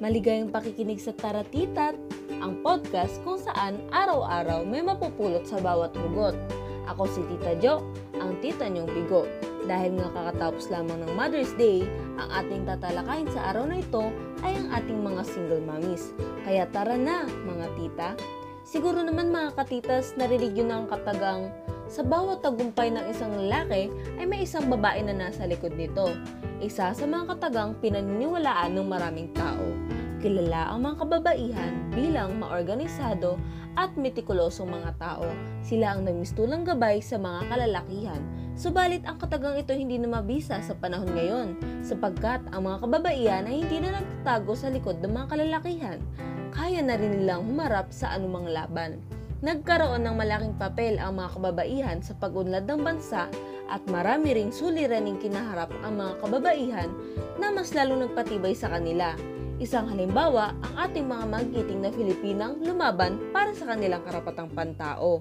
Maligayang pakikinig sa Taratitat, ang podcast kung saan araw-araw may mapupulot sa bawat hugot. Ako si Tita Jo, ang tita niyong bigo. Dahil nga kakatapos lamang ng Mother's Day, ang ating tatalakayin sa araw na ito ay ang ating mga single mommies. Kaya tara na, mga tita. Siguro naman mga katitas, narinig yun ang katagang sa bawat tagumpay ng isang lalaki ay may isang babae na nasa likod nito. Isa sa mga katagang pinaniniwalaan ng maraming tao. Kilala ang mga kababaihan bilang maorganisado at metikulosong mga tao. Sila ang nagmistulang gabay sa mga kalalakihan. Subalit ang katagang ito hindi na mabisa sa panahon ngayon sapagkat ang mga kababaihan ay hindi na nagtatago sa likod ng mga kalalakihan. Kaya na rin nilang humarap sa anumang laban. Nagkaroon ng malaking papel ang mga kababaihan sa pag-unlad ng bansa at marami ring suliraning kinaharap ang mga kababaihan na mas lalo nagpatibay sa kanila. Isang halimbawa, ang ating mga magiting na Filipinang lumaban para sa kanilang karapatang pantao.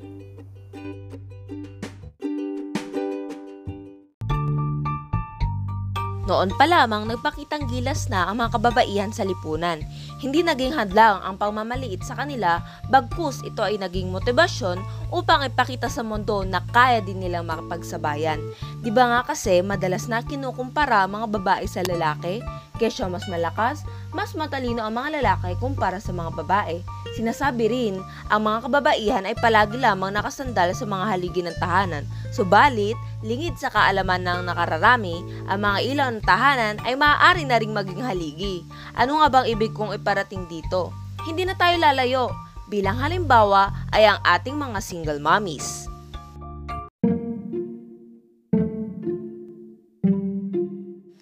Noon pa lamang nagpakitang gilas na ang mga kababaihan sa lipunan. Hindi naging hadlang ang pagmamaliit sa kanila, bagkus ito ay naging motibasyon upang ipakita sa mundo na kaya din nilang makapagsabayan. Di ba nga kasi madalas na kinukumpara mga babae sa lalaki? Kesyo mas malakas, mas matalino ang mga lalaki kumpara sa mga babae. Sinasabi rin, ang mga kababaihan ay palagi lamang nakasandal sa mga haligi ng tahanan. Subalit, lingid sa kaalaman ng nakararami, ang mga ilaw ng tahanan ay maaari na ring maging haligi. Ano nga bang ibig kong iparating dito? Hindi na tayo lalayo. Bilang halimbawa ay ang ating mga single mommies.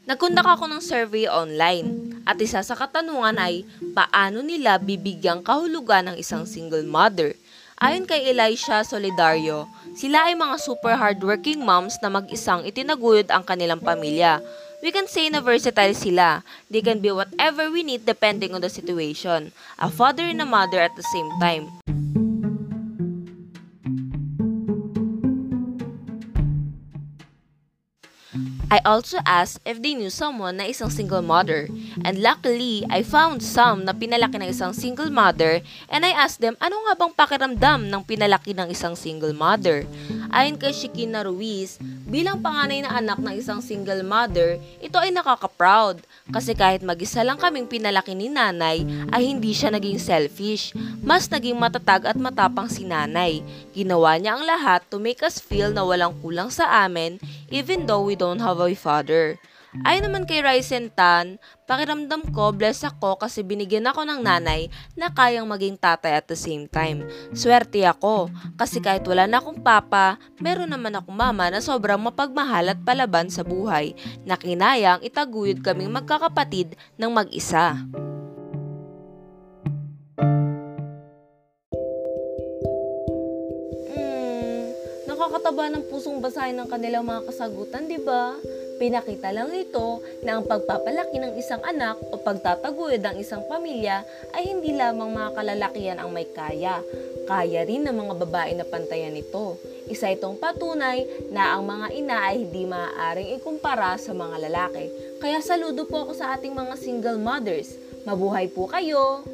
Nagkundak ako ng survey online at isa sa katanungan ay paano nila bibigyang kahulugan ng isang single mother. Ayon kay Elisha Solidario, sila ay mga super hardworking moms na mag-isang itinaguyod ang kanilang pamilya. We can say na versatile sila. They can be whatever we need depending on the situation. A father and a mother at the same time. I also asked if they knew someone na isang single mother. And luckily, I found some na pinalaki ng isang single mother and I asked them ano nga bang pakiramdam ng pinalaki ng isang single mother. Ayon kay Shikina Ruiz, bilang panganay na anak ng isang single mother, ito ay nakaka-proud kasi kahit mag-isa lang kaming pinalaki ni nanay ay hindi siya naging selfish. Mas naging matatag at matapang si nanay. Ginawa niya ang lahat to make us feel na walang kulang sa amin even though we don't have a father. Ay naman kay Ryzen Tan, pakiramdam ko blessed ako kasi binigyan ako ng nanay na kayang maging tatay at the same time. Swerte ako kasi kahit wala na akong papa, meron naman akong mama na sobrang mapagmahal at palaban sa buhay na kinayang itaguyod kaming magkakapatid ng mag-isa. Hmm, nakakataba ng pusong basahin ng kanilang mga kasagutan, di ba? Pinakita lang ito na ang pagpapalaki ng isang anak o pagtataguyod ng isang pamilya ay hindi lamang mga kalalakihan ang may kaya. Kaya rin ng mga babae na pantayan nito. Isa itong patunay na ang mga ina ay hindi maaaring ikumpara sa mga lalaki. Kaya saludo po ako sa ating mga single mothers. Mabuhay po kayo!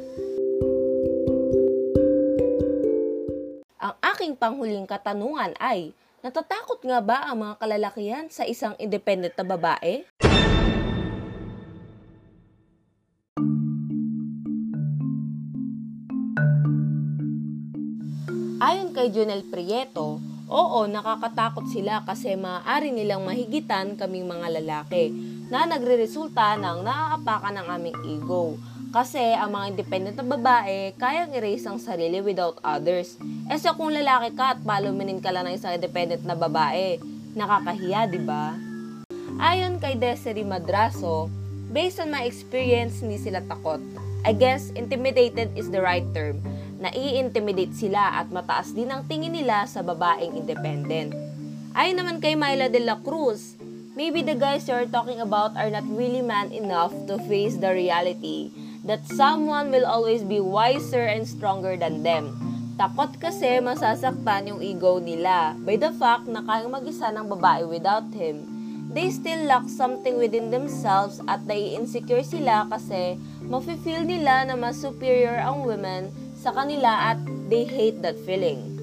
Ang aking panghuling katanungan ay, Natatakot nga ba ang mga kalalakihan sa isang independent na babae? Ayon kay Junel Prieto, oo, nakakatakot sila kasi maaari nilang mahigitan kaming mga lalaki na nagre-resulta ng naaapakan ng aming ego. Kasi ang mga independent na babae, kayang erase ang sarili without others. E so kung lalaki ka at paluminin ka lang ng isang independent na babae, nakakahiya, di ba? Ayon kay Desiree Madraso, based on my experience, hindi sila takot. I guess intimidated is the right term. Nai-intimidate sila at mataas din ang tingin nila sa babaeng independent. Ayon naman kay Myla de la Cruz, maybe the guys you're talking about are not really man enough to face the reality that someone will always be wiser and stronger than them. Takot kasi masasaktan yung ego nila by the fact na kayang mag-isa ng babae without him. they still lack something within themselves at nai-insecure sila kasi mafe-feel nila na mas superior ang women sa kanila at they hate that feeling.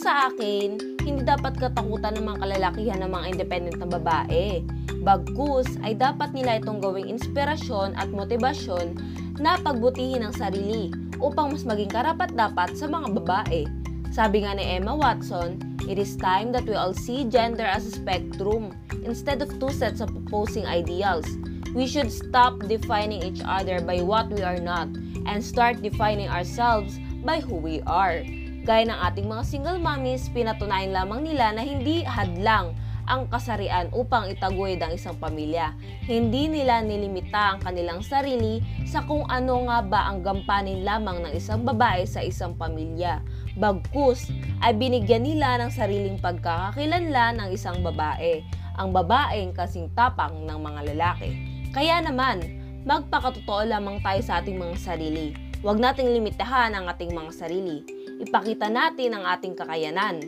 Sa akin, hindi dapat katakutan ng mga kalalakihan ng mga independent na babae. Bagkus ay dapat nila itong gawing inspirasyon at motibasyon na pagbutihin ang sarili upang mas maging karapat-dapat sa mga babae. Sabi nga ni Emma Watson, it is time that we all see gender as a spectrum instead of two sets of opposing ideals. We should stop defining each other by what we are not and start defining ourselves by who we are. Gaya ng ating mga single mommies, pinatunayan lamang nila na hindi hadlang ang kasarian upang itaguyod ang isang pamilya. Hindi nila nilimita ang kanilang sarili sa kung ano nga ba ang gampanin lamang ng isang babae sa isang pamilya. Bagkus ay binigyan nila ng sariling pagkakakilanlan ng isang babae, ang babaeng kasing tapang ng mga lalaki. Kaya naman, magpakatotoo lamang tayo sa ating mga sarili. Huwag nating limitahan ang ating mga sarili. Ipakita natin ang ating kakayanan.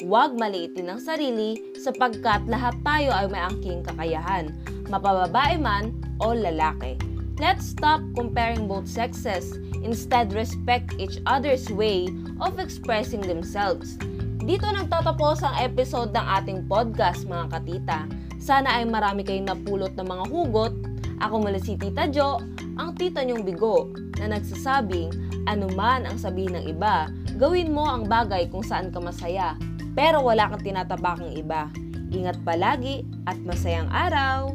Huwag maliitin ang sarili sapagkat lahat tayo ay may angking kakayahan, mapababae man o lalaki. Let's stop comparing both sexes. Instead, respect each other's way of expressing themselves. Dito nagtatapos ang episode ng ating podcast mga katita. Sana ay marami kayong napulot ng mga hugot. Ako mula si Tita Jo, ang tita niyong bigo, na nagsasabing anuman ang sabihin ng iba, gawin mo ang bagay kung saan ka masaya pero wala kang tinatabakang iba. Ingat palagi at masayang araw!